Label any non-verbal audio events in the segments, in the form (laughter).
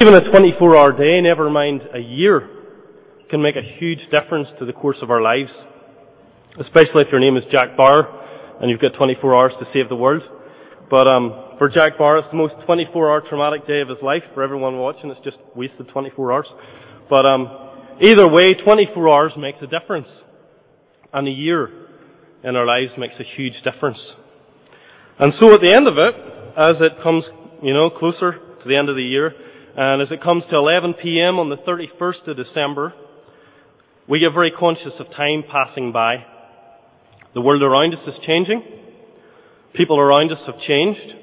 Even a 24 hour day, never mind a year, can make a huge difference to the course of our lives. Especially if your name is Jack Bauer and you've got 24 hours to save the world. But um, for Jack Bauer, it's the most 24 hour traumatic day of his life. For everyone watching, it's just wasted 24 hours. But um, either way, 24 hours makes a difference. And a year in our lives makes a huge difference. And so at the end of it, as it comes, you know, closer to the end of the year, and as it comes to 11 p.m. on the 31st of December, we get very conscious of time passing by. The world around us is changing. People around us have changed.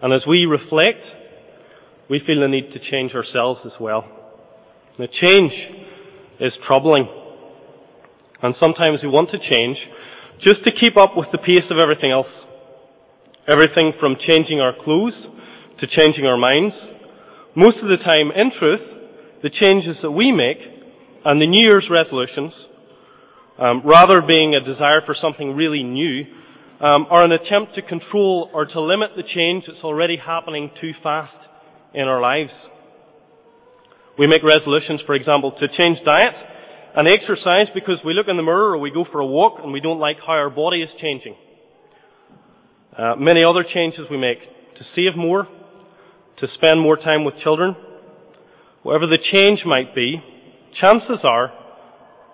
And as we reflect, we feel the need to change ourselves as well. The change is troubling. And sometimes we want to change just to keep up with the pace of everything else. Everything from changing our clothes to changing our minds. Most of the time, in truth, the changes that we make and the New Year's resolutions, um, rather being a desire for something really new, um, are an attempt to control or to limit the change that's already happening too fast in our lives. We make resolutions, for example, to change diet and exercise because we look in the mirror or we go for a walk and we don't like how our body is changing. Uh, many other changes we make to save more, to spend more time with children. Whatever the change might be, chances are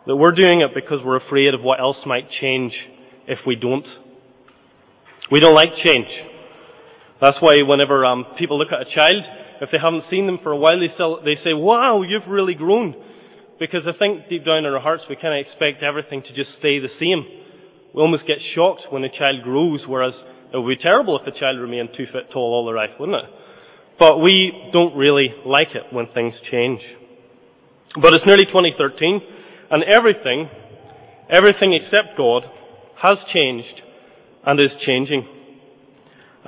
that we're doing it because we're afraid of what else might change if we don't. We don't like change. That's why whenever um, people look at a child, if they haven't seen them for a while, they, still, they say, wow, you've really grown. Because I think deep down in our hearts we kind of expect everything to just stay the same. We almost get shocked when a child grows, whereas it would be terrible if a child remained two foot tall all their life, wouldn't it? But we don't really like it when things change. But it's nearly 2013, and everything, everything except God, has changed and is changing.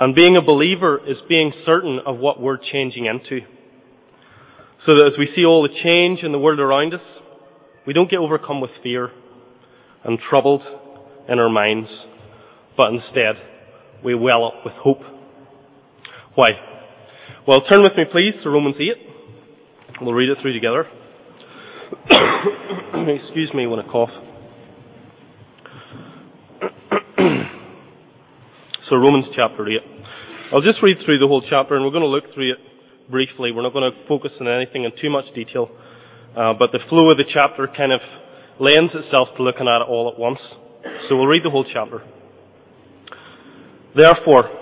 And being a believer is being certain of what we're changing into. So that as we see all the change in the world around us, we don't get overcome with fear and troubled in our minds, but instead we well up with hope. Why? Well, turn with me please to Romans 8. We'll read it through together. (coughs) Excuse me when I cough. (coughs) so Romans chapter 8. I'll just read through the whole chapter and we're going to look through it briefly. We're not going to focus on anything in too much detail. Uh, but the flow of the chapter kind of lends itself to looking at it all at once. So we'll read the whole chapter. Therefore,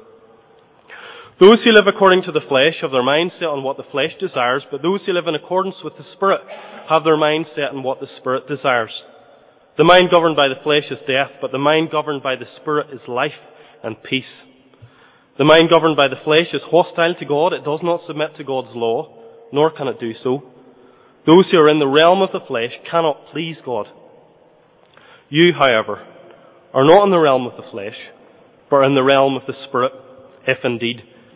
Those who live according to the flesh have their mind set on what the flesh desires, but those who live in accordance with the Spirit have their mind set on what the Spirit desires. The mind governed by the flesh is death, but the mind governed by the Spirit is life and peace. The mind governed by the flesh is hostile to God. It does not submit to God's law, nor can it do so. Those who are in the realm of the flesh cannot please God. You, however, are not in the realm of the flesh, but in the realm of the Spirit, if indeed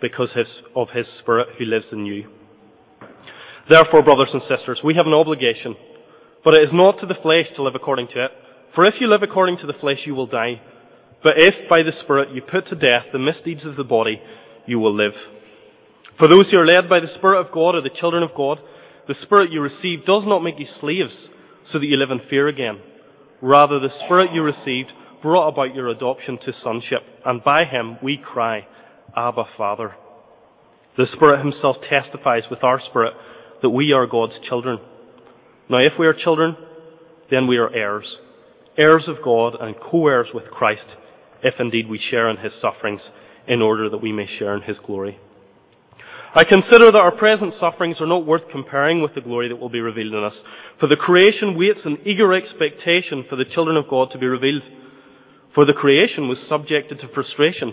because of His Spirit who lives in you. Therefore, brothers and sisters, we have an obligation, but it is not to the flesh to live according to it. For if you live according to the flesh, you will die. But if by the Spirit you put to death the misdeeds of the body, you will live. For those who are led by the Spirit of God are the children of God. The Spirit you receive does not make you slaves so that you live in fear again. Rather, the Spirit you received brought about your adoption to sonship, and by him we cry, Abba, Father. The Spirit himself testifies with our spirit that we are God's children. Now, if we are children, then we are heirs, heirs of God and co-heirs with Christ, if indeed we share in his sufferings, in order that we may share in his glory. I consider that our present sufferings are not worth comparing with the glory that will be revealed in us. For the creation waits in eager expectation for the children of God to be revealed. For the creation was subjected to frustration,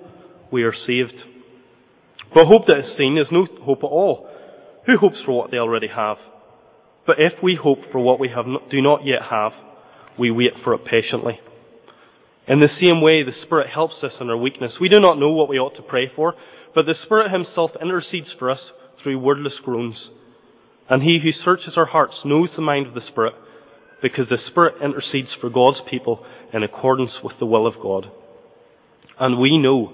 we are saved. But hope that is seen is no hope at all. Who hopes for what they already have? But if we hope for what we have not, do not yet have, we wait for it patiently. In the same way, the Spirit helps us in our weakness. We do not know what we ought to pray for, but the Spirit Himself intercedes for us through wordless groans. And He who searches our hearts knows the mind of the Spirit, because the Spirit intercedes for God's people in accordance with the will of God. And we know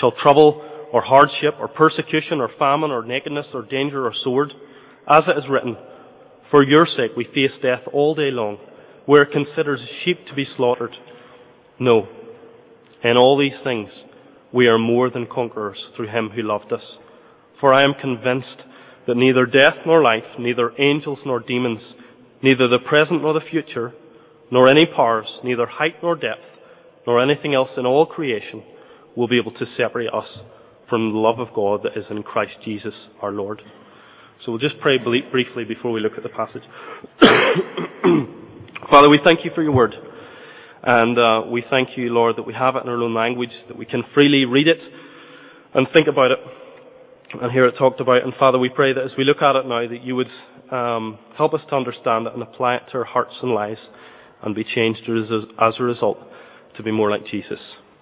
Shall trouble, or hardship, or persecution, or famine, or nakedness, or danger, or sword? As it is written, For your sake we face death all day long. We're considered sheep to be slaughtered. No. In all these things, we are more than conquerors through him who loved us. For I am convinced that neither death nor life, neither angels nor demons, neither the present nor the future, nor any powers, neither height nor depth, nor anything else in all creation will be able to separate us from the love of God that is in Christ Jesus our Lord. So we'll just pray briefly before we look at the passage. (coughs) Father, we thank you for your word. And uh, we thank you, Lord, that we have it in our own language, that we can freely read it and think about it and hear it talked about. And Father, we pray that as we look at it now, that you would um, help us to understand it and apply it to our hearts and lives and be changed as a result to be more like Jesus.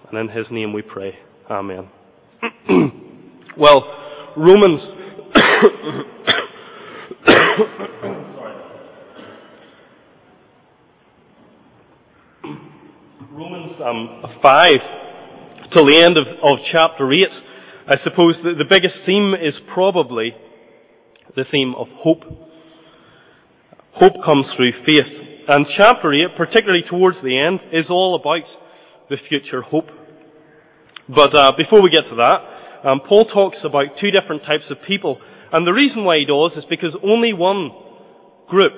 And in his name we pray. Amen. (clears throat) well, Romans. (coughs) Romans um, 5 till the end of, of chapter 8, I suppose the, the biggest theme is probably the theme of hope. Hope comes through faith. And chapter 8, particularly towards the end, is all about the future hope. But uh, before we get to that, um, Paul talks about two different types of people. And the reason why he does is because only one group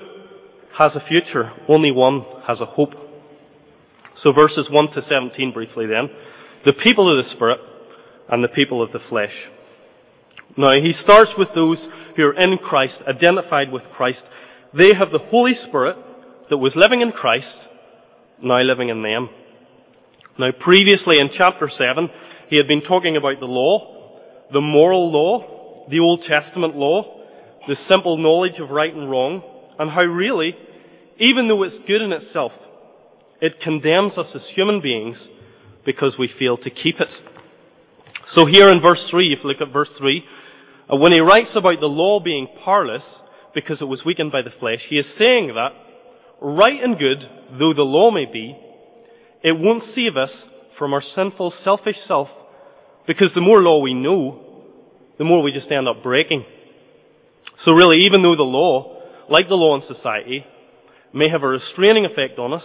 has a future, only one has a hope. So verses 1 to 17 briefly then. The people of the Spirit and the people of the flesh. Now he starts with those who are in Christ, identified with Christ. They have the Holy Spirit that was living in Christ, now living in them. Now previously in chapter 7, he had been talking about the law, the moral law, the Old Testament law, the simple knowledge of right and wrong, and how really, even though it's good in itself, it condemns us as human beings because we fail to keep it. So here in verse 3, if you look at verse 3, uh, when he writes about the law being powerless because it was weakened by the flesh, he is saying that, right and good though the law may be, it won't save us from our sinful, selfish self because the more law we know, the more we just end up breaking. So really, even though the law, like the law in society, may have a restraining effect on us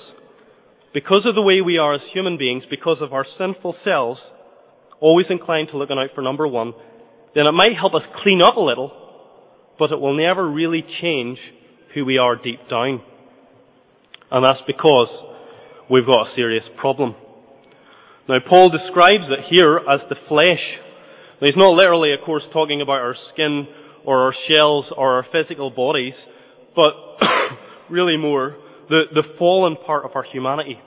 because of the way we are as human beings, because of our sinful selves, always inclined to looking out for number one, then it might help us clean up a little, but it will never really change who we are deep down. And that's because we've got a serious problem. Now, Paul describes it here as the flesh. Now, he's not literally, of course, talking about our skin or our shells or our physical bodies, but (coughs) really more the, the fallen part of our humanity.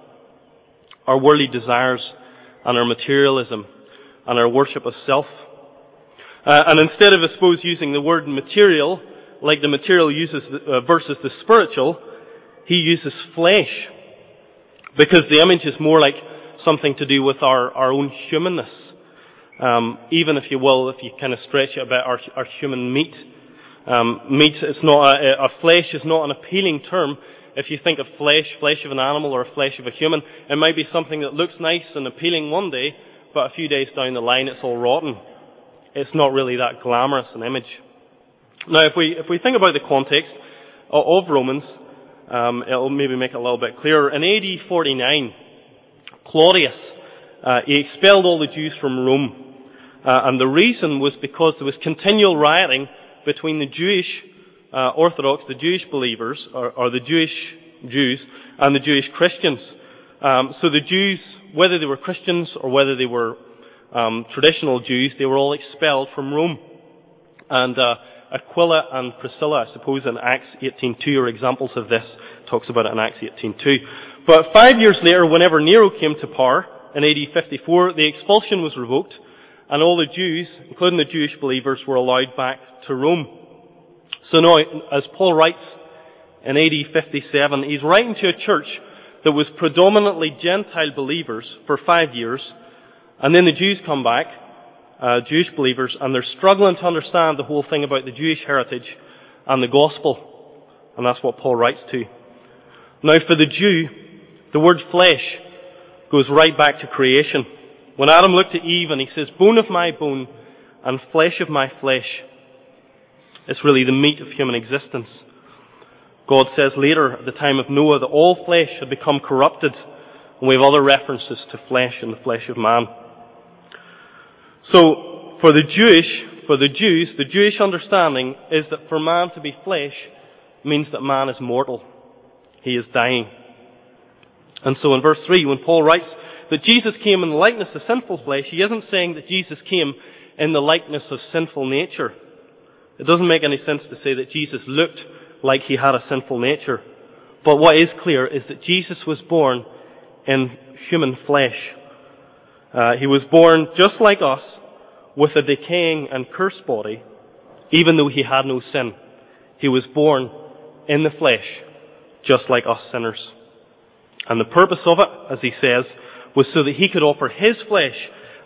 Our worldly desires and our materialism and our worship of self. Uh, and instead of, I suppose, using the word material, like the material uses uh, versus the spiritual, he uses flesh. Because the image is more like something to do with our, our own humanness. Um, even if you will, if you kind of stretch it about our, our human meat. Um, meat is not a, a flesh is not an appealing term. If you think of flesh, flesh of an animal or flesh of a human, it might be something that looks nice and appealing one day, but a few days down the line it's all rotten. It's not really that glamorous an image. Now, if we if we think about the context of Romans, um, it'll maybe make it a little bit clearer. In AD 49, Claudius uh, he expelled all the Jews from Rome. Uh, and the reason was because there was continual rioting between the Jewish uh, Orthodox, the Jewish believers, or, or, the Jewish Jews, and the Jewish Christians. Um, so the Jews, whether they were Christians or whether they were um, traditional Jews, they were all expelled from Rome. And uh, Aquila and Priscilla, I suppose, in Acts 18.2 are examples of this. Talks about it in Acts 18.2. But five years later, whenever Nero came to power, in AD 54, the expulsion was revoked, and all the Jews, including the Jewish believers, were allowed back to Rome. So now, as Paul writes in AD 57, he's writing to a church that was predominantly Gentile believers for five years, and then the Jews come back, uh, Jewish believers, and they're struggling to understand the whole thing about the Jewish heritage and the gospel. And that's what Paul writes to. Now, for the Jew, the word flesh goes right back to creation. When Adam looked at Eve and he says, bone of my bone and flesh of my flesh, it's really the meat of human existence. God says later, at the time of Noah, that all flesh had become corrupted, and we have other references to flesh and the flesh of man. So, for the Jewish, for the Jews, the Jewish understanding is that for man to be flesh means that man is mortal. He is dying. And so in verse 3, when Paul writes that Jesus came in the likeness of sinful flesh, he isn't saying that Jesus came in the likeness of sinful nature. It doesn't make any sense to say that Jesus looked like he had a sinful nature. But what is clear is that Jesus was born in human flesh. Uh, he was born just like us with a decaying and cursed body, even though he had no sin. He was born in the flesh, just like us sinners. And the purpose of it, as he says, was so that he could offer his flesh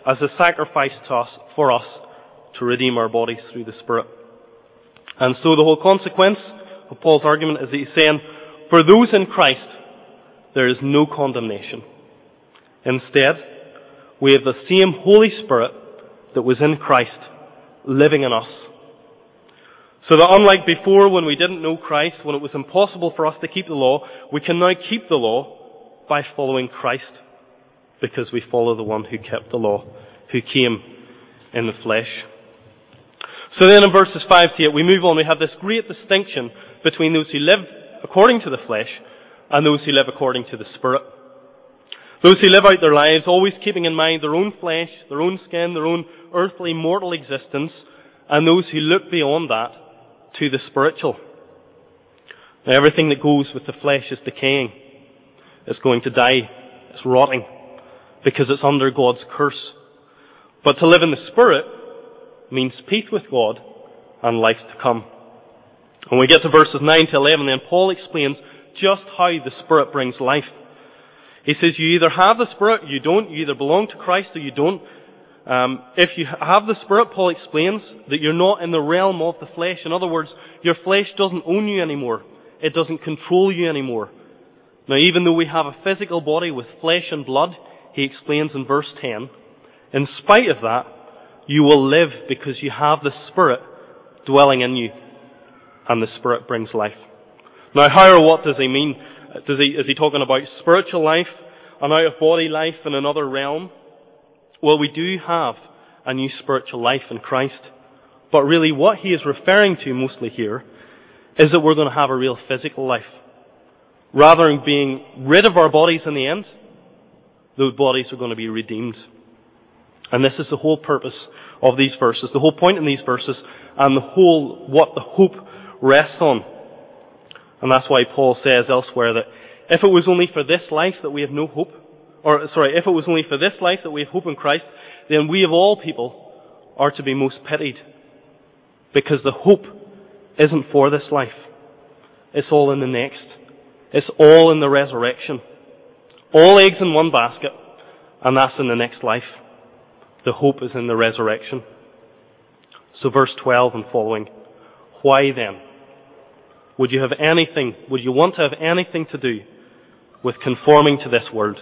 as a sacrifice to us, for us, to redeem our bodies through the Spirit. And so the whole consequence of Paul's argument is that he's saying, for those in Christ, there is no condemnation. Instead, we have the same Holy Spirit that was in Christ living in us. So that unlike before when we didn't know Christ, when it was impossible for us to keep the law, we can now keep the law by following Christ because we follow the one who kept the law, who came in the flesh. So then in verses 5 to 8, we move on. We have this great distinction between those who live according to the flesh and those who live according to the Spirit. Those who live out their lives always keeping in mind their own flesh, their own skin, their own earthly mortal existence, and those who look beyond that to the spiritual. Now everything that goes with the flesh is decaying. It's going to die. It's rotting because it's under God's curse. But to live in the Spirit means peace with God and life to come. When we get to verses 9 to 11, then Paul explains just how the Spirit brings life. He says you either have the Spirit, you don't. You either belong to Christ or you don't. Um, if you have the Spirit, Paul explains that you're not in the realm of the flesh. In other words, your flesh doesn't own you anymore. It doesn't control you anymore. Now, even though we have a physical body with flesh and blood, he explains in verse 10, in spite of that, you will live because you have the Spirit dwelling in you, and the Spirit brings life. Now, how or what does he mean? Does he, is he talking about spiritual life, an out of body life in another realm? Well, we do have a new spiritual life in Christ. But really, what he is referring to mostly here is that we're going to have a real physical life. Rather than being rid of our bodies in the end, those bodies are going to be redeemed. And this is the whole purpose of these verses, the whole point in these verses, and the whole, what the hope rests on. And that's why Paul says elsewhere that if it was only for this life that we have no hope, or sorry, if it was only for this life that we have hope in Christ, then we of all people are to be most pitied. Because the hope isn't for this life. It's all in the next. It's all in the resurrection. All eggs in one basket, and that's in the next life. The hope is in the resurrection. So verse 12 and following. Why then? Would you have anything, would you want to have anything to do with conforming to this world?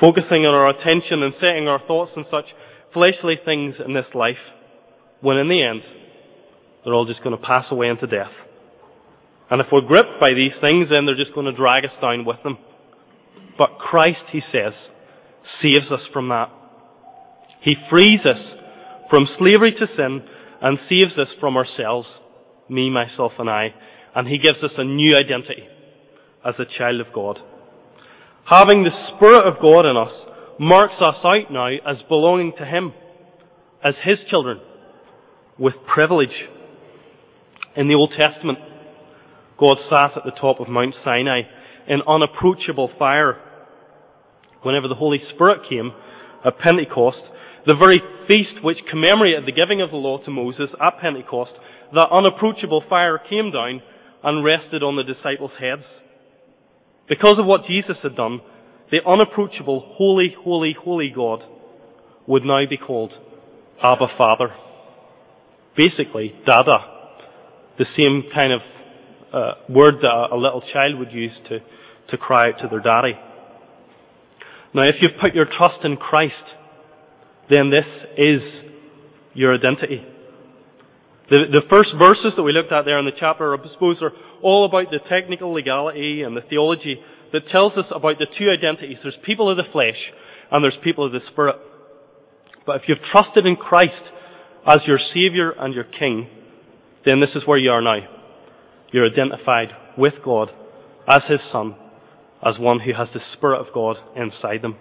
Focusing on our attention and setting our thoughts on such fleshly things in this life, when in the end, they're all just going to pass away into death. And if we're gripped by these things, then they're just going to drag us down with them. But Christ, he says, saves us from that. He frees us from slavery to sin and saves us from ourselves, me, myself, and I. And he gives us a new identity as a child of God. Having the Spirit of God in us marks us out now as belonging to Him, as His children, with privilege. In the Old Testament, God sat at the top of Mount Sinai in unapproachable fire. Whenever the Holy Spirit came at Pentecost, the very feast which commemorated the giving of the law to Moses at Pentecost, that unapproachable fire came down and rested on the disciples' heads. Because of what Jesus had done, the unapproachable, holy, holy, holy God would now be called Abba Father. Basically, Dada. The same kind of uh, word that a little child would use to, to cry out to their daddy. Now, if you've put your trust in Christ, then this is your identity. The, the first verses that we looked at there in the chapter, I suppose, are all about the technical legality and the theology that tells us about the two identities. There's people of the flesh and there's people of the spirit. But if you've trusted in Christ as your Savior and your King, then this is where you are now. You're identified with God as His Son, as one who has the Spirit of God inside them.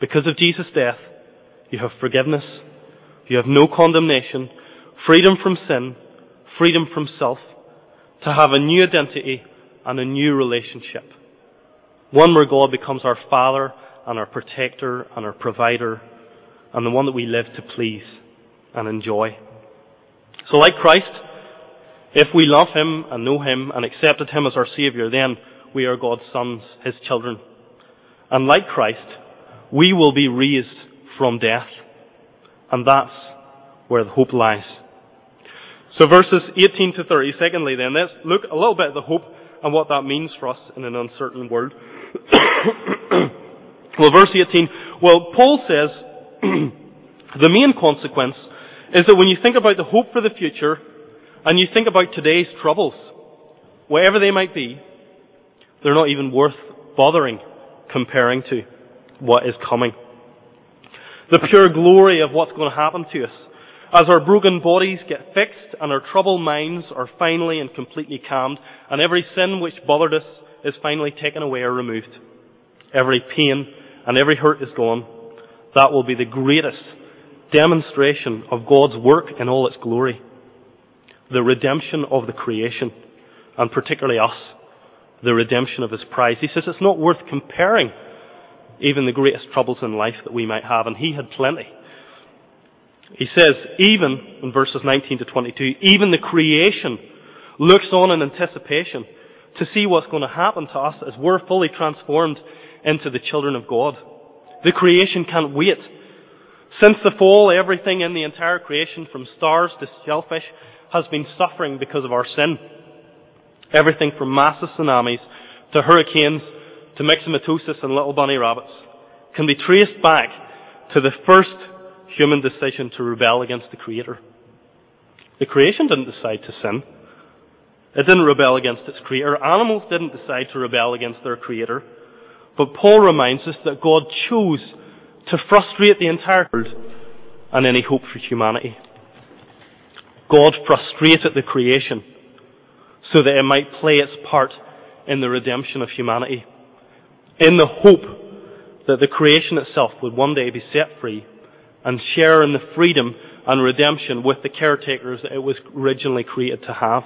Because of Jesus' death, you have forgiveness, you have no condemnation, freedom from sin, freedom from self, to have a new identity and a new relationship. One where God becomes our Father and our protector and our provider and the one that we live to please and enjoy. So like Christ, if we love Him and know Him and accepted Him as our Saviour, then we are God's sons, His children. And like Christ, we will be raised from death. And that's where the hope lies. So verses 18 to 30, secondly then, let's look a little bit at the hope and what that means for us in an uncertain world. (coughs) well, verse 18, well, Paul says (coughs) the main consequence is that when you think about the hope for the future and you think about today's troubles, wherever they might be, they're not even worth bothering comparing to what is coming. The pure glory of what's going to happen to us as our broken bodies get fixed and our troubled minds are finally and completely calmed, and every sin which bothered us is finally taken away or removed, every pain and every hurt is gone, that will be the greatest demonstration of God's work in all its glory. The redemption of the creation, and particularly us, the redemption of His prize. He says it's not worth comparing even the greatest troubles in life that we might have, and He had plenty. He says, even in verses 19 to 22, even the creation looks on in anticipation to see what's going to happen to us as we're fully transformed into the children of God. The creation can't wait. Since the fall, everything in the entire creation, from stars to shellfish, has been suffering because of our sin. Everything from massive tsunamis to hurricanes to myxomatosis and little bunny rabbits can be traced back to the first human decision to rebel against the Creator. The creation didn't decide to sin. It didn't rebel against its creator. Animals didn't decide to rebel against their creator. But Paul reminds us that God chose to frustrate the entire world and any hope for humanity. God frustrated the creation so that it might play its part in the redemption of humanity. In the hope that the creation itself would one day be set free and share in the freedom and redemption with the caretakers that it was originally created to have.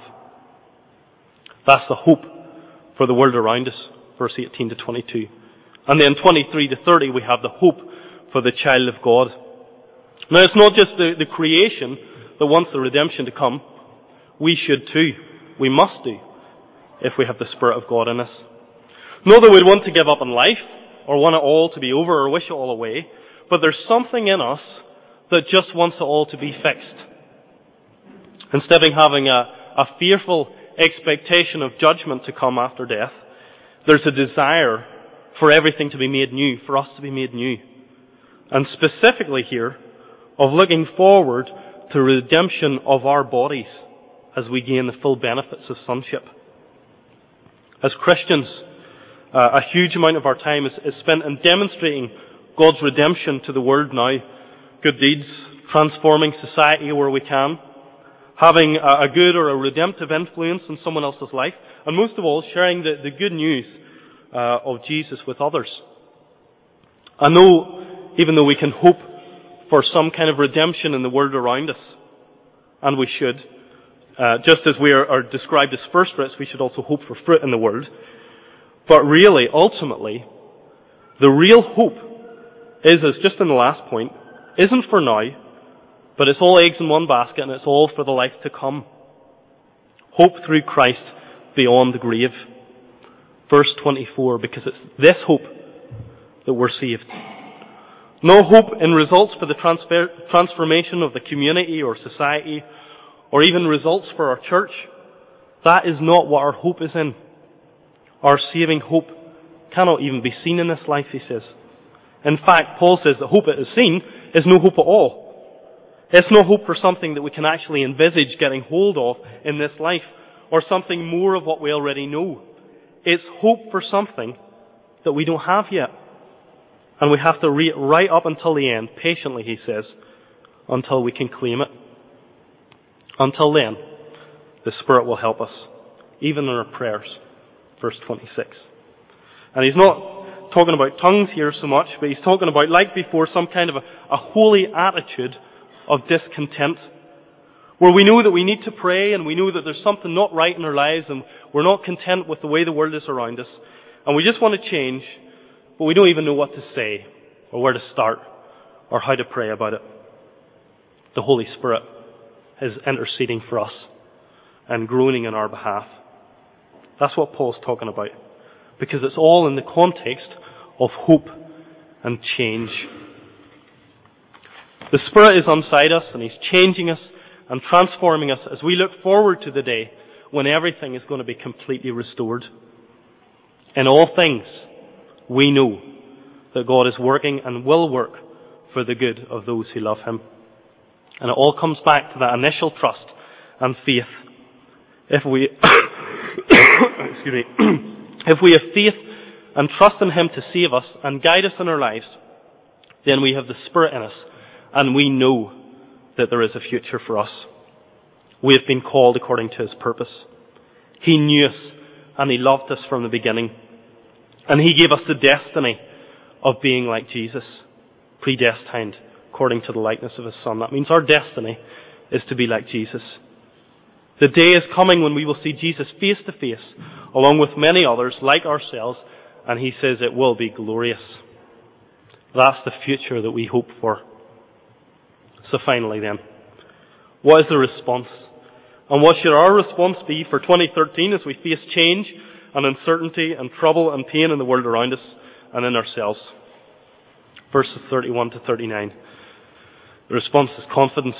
That's the hope for the world around us, verse 18 to 22. And then 23 to 30, we have the hope for the child of God. Now, it's not just the, the creation that wants the redemption to come. We should too. We must do, if we have the Spirit of God in us. Not that we'd want to give up on life, or want it all to be over, or wish it all away, but there's something in us that just wants it all to be fixed. Instead of having a, a fearful expectation of judgment to come after death, there's a desire for everything to be made new, for us to be made new. And specifically here, of looking forward to redemption of our bodies as we gain the full benefits of sonship. As Christians, uh, a huge amount of our time is, is spent in demonstrating God's redemption to the world now. Good deeds, transforming society where we can, having a, good or a redemptive influence in someone else's life, and most of all, sharing the, the good news uh, of Jesus with others. I know, even though we can hope for some kind of redemption in the world around us, and we should, uh, just as we are, are described as first fruits, we should also hope for fruit in the world. But really, ultimately, the real hope is, as just in the last point, isn't for now, but it's all eggs in one basket and it's all for the life to come. Hope through Christ beyond the grave. Verse 24, because it's this hope that we're saved. No hope in results for the transfer, transformation of the community or society, or even results for our church. That is not what our hope is in. Our saving hope cannot even be seen in this life, he says. In fact, Paul says that hope that is seen is no hope at all. It's no hope for something that we can actually envisage getting hold of in this life, or something more of what we already know. It's hope for something that we don't have yet. And we have to read right up until the end, patiently, he says, until we can claim it. Until then, the Spirit will help us, even in our prayers. Verse 26. And he's talking about tongues here so much, but he's talking about, like before, some kind of a, a holy attitude of discontent. Where we know that we need to pray and we know that there's something not right in our lives and we're not content with the way the world is around us. And we just want to change, but we don't even know what to say or where to start or how to pray about it. The Holy Spirit is interceding for us and groaning on our behalf. That's what Paul's talking about. Because it's all in the context of hope and change. The Spirit is inside us and He's changing us and transforming us as we look forward to the day when everything is going to be completely restored. In all things, we know that God is working and will work for the good of those who love Him. And it all comes back to that initial trust and faith. If we, (coughs) excuse me, if we have faith and trust in Him to save us and guide us in our lives, then we have the Spirit in us and we know that there is a future for us. We have been called according to His purpose. He knew us and He loved us from the beginning. And He gave us the destiny of being like Jesus, predestined according to the likeness of His Son. That means our destiny is to be like Jesus. The day is coming when we will see Jesus face to face, along with many others like ourselves, and He says it will be glorious. That's the future that we hope for. So finally then, what is the response? And what should our response be for 2013 as we face change and uncertainty and trouble and pain in the world around us and in ourselves? Verses 31 to 39. The response is confidence.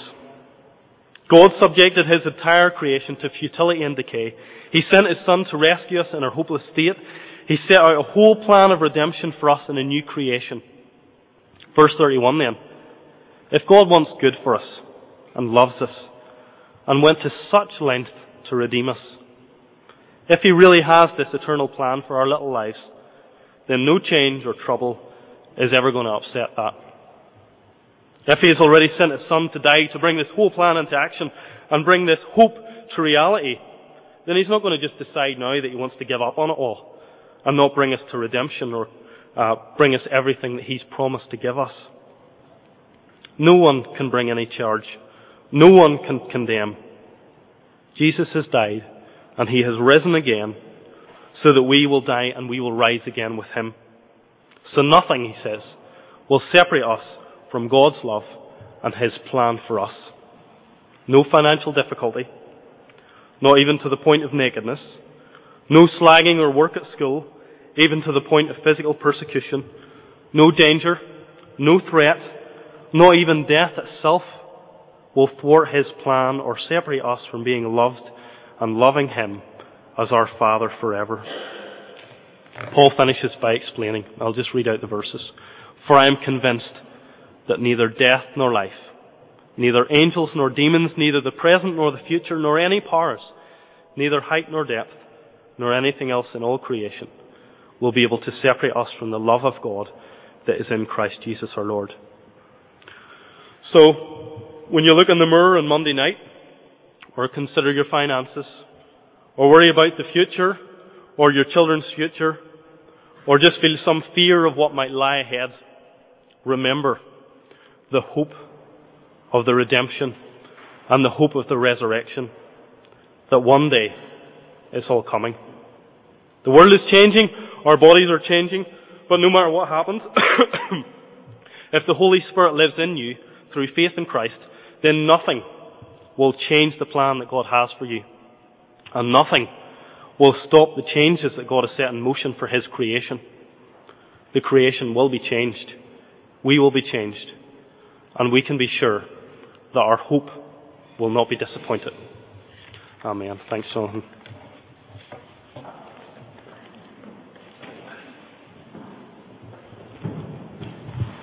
God subjected his entire creation to futility and decay. He sent his son to rescue us in our hopeless state. He set out a whole plan of redemption for us in a new creation. Verse 31 then. If God wants good for us and loves us and went to such length to redeem us, if He really has this eternal plan for our little lives, then no change or trouble is ever going to upset that. If He has already sent His Son to die to bring this whole plan into action and bring this hope to reality, then He's not going to just decide now that He wants to give up on it all and not bring us to redemption or uh, bring us everything that He's promised to give us. No one can bring any charge. No one can condemn. Jesus has died and He has risen again so that we will die and we will rise again with Him. So nothing, He says, will separate us from God's love and His plan for us. No financial difficulty, not even to the point of nakedness, no slagging or work at school, even to the point of physical persecution, no danger, no threat, not even death itself will thwart His plan or separate us from being loved and loving Him as our Father forever. Paul finishes by explaining, I'll just read out the verses. For I am convinced that neither death nor life, neither angels nor demons, neither the present nor the future, nor any powers, neither height nor depth, nor anything else in all creation, will be able to separate us from the love of God that is in Christ Jesus our Lord. So, when you look in the mirror on Monday night, or consider your finances, or worry about the future, or your children's future, or just feel some fear of what might lie ahead, remember the hope of the redemption and the hope of the resurrection. That one day it's all coming. The world is changing, our bodies are changing, but no matter what happens, (coughs) if the Holy Spirit lives in you through faith in Christ, then nothing will change the plan that God has for you. And nothing will stop the changes that God has set in motion for His creation. The creation will be changed. We will be changed. And we can be sure that our hope will not be disappointed. Amen. Thanks, Jonathan.